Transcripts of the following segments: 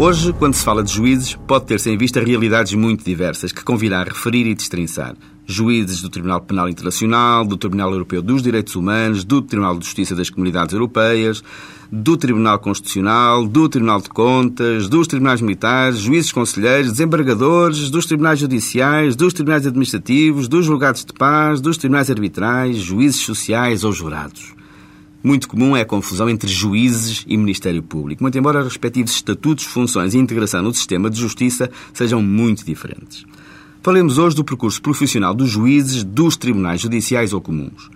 Hoje, quando se fala de juízes, pode ter-se em vista realidades muito diversas que convirá a referir e destrinçar. Juízes do Tribunal Penal Internacional, do Tribunal Europeu dos Direitos Humanos, do Tribunal de Justiça das Comunidades Europeias, do Tribunal Constitucional, do Tribunal de Contas, dos Tribunais Militares, juízes conselheiros, desembargadores, dos Tribunais Judiciais, dos Tribunais Administrativos, dos Julgados de Paz, dos Tribunais Arbitrais, juízes sociais ou jurados. Muito comum é a confusão entre juízes e Ministério Público, muito embora os respectivos estatutos, funções e integração no sistema de justiça sejam muito diferentes. Falemos hoje do percurso profissional dos juízes dos tribunais judiciais ou comuns.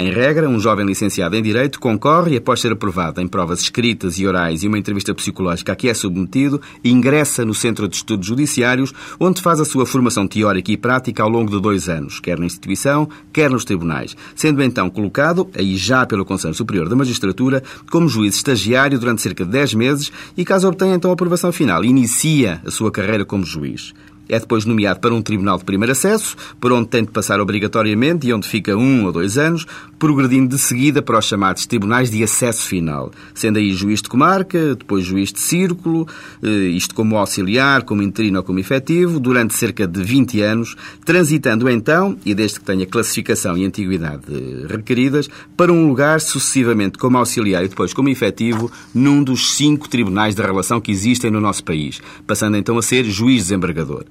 Em regra, um jovem licenciado em Direito concorre e, após ser aprovado em provas escritas e orais e uma entrevista psicológica a que é submetido, ingressa no Centro de Estudos Judiciários, onde faz a sua formação teórica e prática ao longo de dois anos, quer na instituição, quer nos tribunais, sendo então colocado, aí já pelo Conselho Superior da Magistratura, como juiz estagiário durante cerca de 10 meses e, caso obtenha então a aprovação final, inicia a sua carreira como juiz. É depois nomeado para um tribunal de primeiro acesso, por onde tem de passar obrigatoriamente e onde fica um ou dois anos, progredindo de seguida para os chamados tribunais de acesso final, sendo aí juiz de comarca, depois juiz de círculo, eh, isto como auxiliar, como interino ou como efetivo, durante cerca de 20 anos, transitando então, e desde que tenha classificação e antiguidade requeridas, para um lugar sucessivamente como auxiliar e depois como efetivo num dos cinco tribunais da relação que existem no nosso país, passando então a ser juiz desembargador.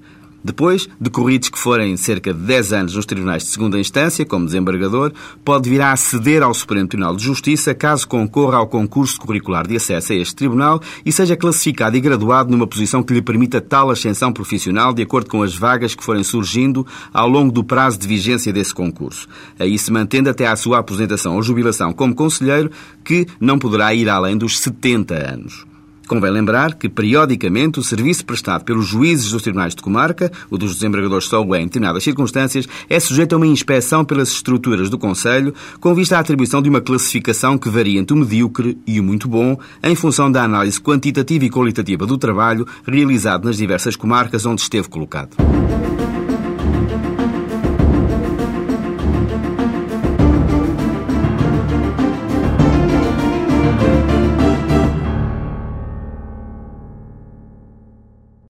Depois, decorridos que forem cerca de 10 anos nos tribunais de segunda instância, como desembargador, pode vir a aceder ao Supremo Tribunal de Justiça caso concorra ao concurso curricular de acesso a este tribunal e seja classificado e graduado numa posição que lhe permita tal ascensão profissional de acordo com as vagas que forem surgindo ao longo do prazo de vigência desse concurso. Aí se mantendo até à sua aposentação ou jubilação como conselheiro, que não poderá ir além dos 70 anos. Convém lembrar que, periodicamente, o serviço prestado pelos juízes dos tribunais de comarca, o dos desembargadores só é em determinadas circunstâncias, é sujeito a uma inspeção pelas estruturas do Conselho, com vista à atribuição de uma classificação que varia entre o medíocre e o muito bom, em função da análise quantitativa e qualitativa do trabalho realizado nas diversas comarcas onde esteve colocado.